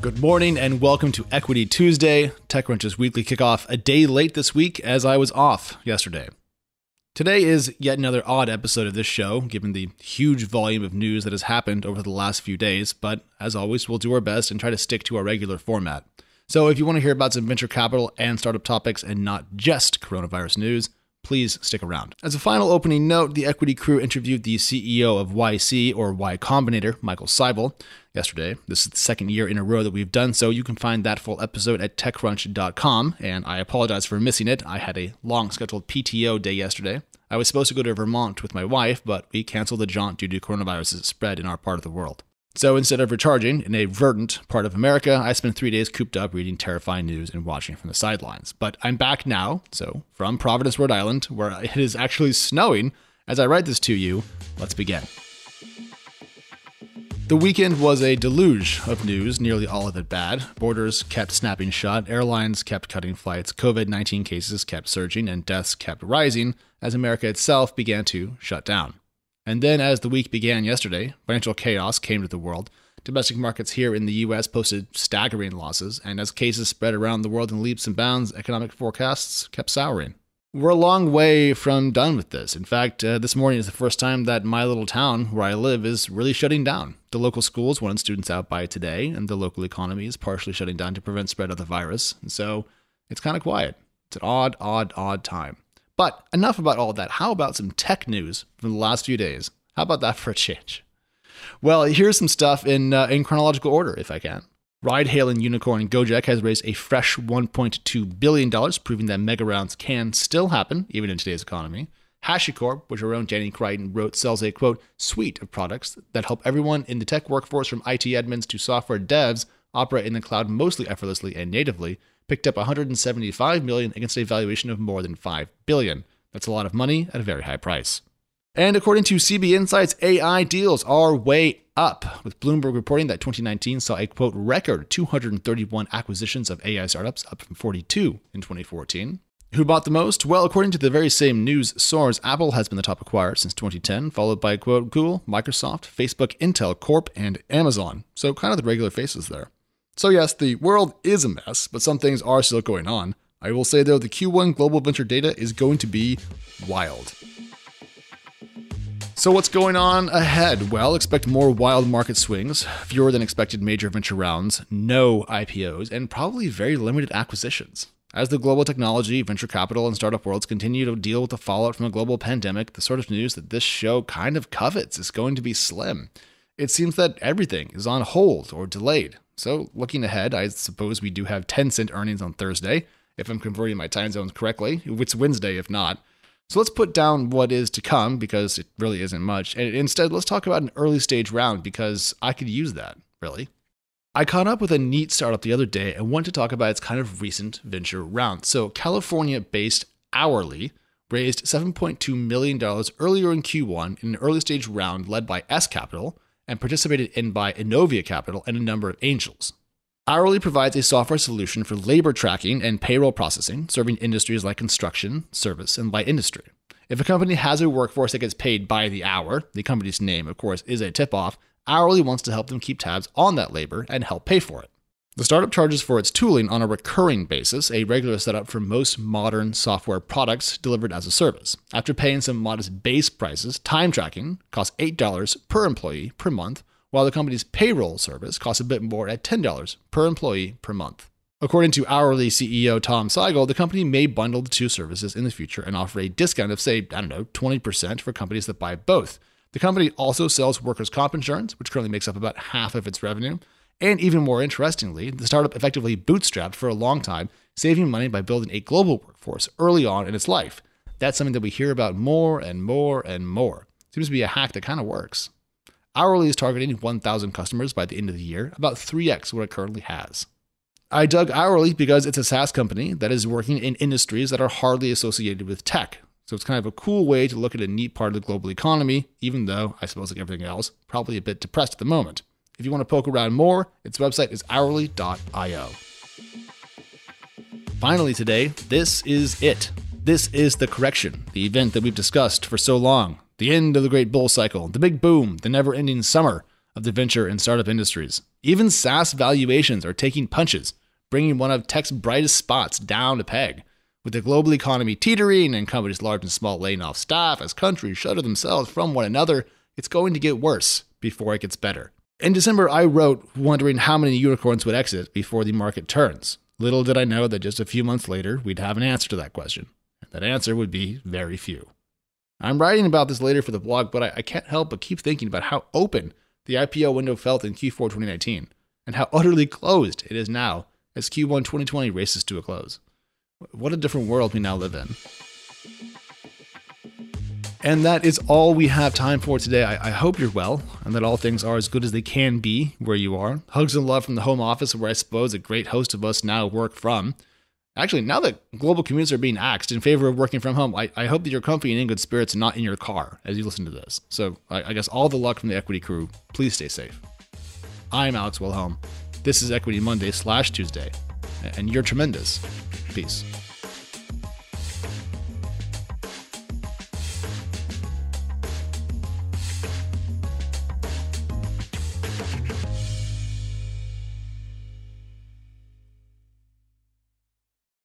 Good morning and welcome to Equity Tuesday, TechCrunch's weekly kickoff a day late this week as I was off yesterday. Today is yet another odd episode of this show, given the huge volume of news that has happened over the last few days, but as always, we'll do our best and try to stick to our regular format. So if you want to hear about some venture capital and startup topics and not just coronavirus news, please stick around. As a final opening note, the equity crew interviewed the CEO of YC or Y Combinator, Michael Seibel, yesterday. This is the second year in a row that we've done so. You can find that full episode at techcrunch.com, and I apologize for missing it. I had a long scheduled PTO day yesterday. I was supposed to go to Vermont with my wife, but we canceled the jaunt due to coronavirus spread in our part of the world. So instead of recharging in a verdant part of America, I spent three days cooped up reading terrifying news and watching from the sidelines. But I'm back now, so from Providence, Rhode Island, where it is actually snowing, as I write this to you, let's begin. The weekend was a deluge of news, nearly all of it bad. Borders kept snapping shut, airlines kept cutting flights, COVID 19 cases kept surging, and deaths kept rising as America itself began to shut down. And then, as the week began yesterday, financial chaos came to the world. Domestic markets here in the US posted staggering losses, and as cases spread around the world in leaps and bounds, economic forecasts kept souring. We're a long way from done with this. In fact, uh, this morning is the first time that my little town where I live is really shutting down. The local schools wanted students out by today, and the local economy is partially shutting down to prevent spread of the virus. And so it's kind of quiet. It's an odd, odd, odd time. But enough about all that. How about some tech news from the last few days? How about that for a change? Well, here's some stuff in uh, in chronological order, if I can. Ride-hailing unicorn Gojek has raised a fresh $1.2 billion, proving that mega rounds can still happen, even in today's economy. HashiCorp, which our own Danny Crichton wrote, sells a quote suite of products that help everyone in the tech workforce, from IT admins to software devs, operate in the cloud mostly effortlessly and natively picked up 175 million against a valuation of more than 5 billion. That's a lot of money at a very high price. And according to CB Insights, AI deals are way up, with Bloomberg reporting that 2019 saw a quote record 231 acquisitions of AI startups, up from 42 in 2014. Who bought the most? Well, according to the very same news source, Apple has been the top acquirer since 2010, followed by quote Google, Microsoft, Facebook, Intel Corp, and Amazon. So kind of the regular faces there. So, yes, the world is a mess, but some things are still going on. I will say, though, the Q1 global venture data is going to be wild. So, what's going on ahead? Well, expect more wild market swings, fewer than expected major venture rounds, no IPOs, and probably very limited acquisitions. As the global technology, venture capital, and startup worlds continue to deal with the fallout from a global pandemic, the sort of news that this show kind of covets is going to be slim. It seems that everything is on hold or delayed, so, looking ahead, I suppose we do have Tencent earnings on Thursday, if I'm converting my time zones correctly. It's Wednesday, if not. So, let's put down what is to come because it really isn't much. And instead, let's talk about an early stage round because I could use that, really. I caught up with a neat startup the other day and want to talk about its kind of recent venture round. So, California based Hourly raised $7.2 million earlier in Q1 in an early stage round led by S Capital and participated in by Innovia Capital and a number of angels. Hourly provides a software solution for labor tracking and payroll processing, serving industries like construction, service, and light industry. If a company has a workforce that gets paid by the hour, the company's name, of course, is a tip off, Hourly wants to help them keep tabs on that labor and help pay for it. The startup charges for its tooling on a recurring basis, a regular setup for most modern software products delivered as a service. After paying some modest base prices, time tracking costs $8 per employee per month, while the company's payroll service costs a bit more at $10 per employee per month. According to hourly CEO Tom Seigel, the company may bundle the two services in the future and offer a discount of, say, I don't know, 20% for companies that buy both. The company also sells workers' comp insurance, which currently makes up about half of its revenue, and even more interestingly, the startup effectively bootstrapped for a long time, saving money by building a global workforce early on in its life. That's something that we hear about more and more and more. Seems to be a hack that kind of works. Hourly is targeting 1,000 customers by the end of the year, about 3x what it currently has. I dug Hourly because it's a SaaS company that is working in industries that are hardly associated with tech. So it's kind of a cool way to look at a neat part of the global economy, even though, I suppose, like everything else, probably a bit depressed at the moment. If you want to poke around more, its website is hourly.io. Finally, today, this is it. This is the correction, the event that we've discussed for so long. The end of the great bull cycle, the big boom, the never ending summer of the venture and startup industries. Even SaaS valuations are taking punches, bringing one of tech's brightest spots down a peg. With the global economy teetering and companies large and small laying off staff as countries shutter themselves from one another, it's going to get worse before it gets better. In December, I wrote wondering how many unicorns would exit before the market turns. Little did I know that just a few months later, we'd have an answer to that question. That answer would be very few. I'm writing about this later for the blog, but I, I can't help but keep thinking about how open the IPO window felt in Q4 2019 and how utterly closed it is now as Q1 2020 races to a close. What a different world we now live in. And that is all we have time for today. I, I, hope you're well and that all things are as good as they can be where you are. Hugs and love from the home office, where I suppose a great host of us now work from. Actually, now that global commutes are being axed in favor of working from home, I, I hope that you're comfy and in good spirits and not in your car as you listen to this. So I, I guess all the luck from the Equity crew. Please stay safe. I'm Alex Wilhelm. This is Equity Monday slash Tuesday, and you're tremendous. Peace.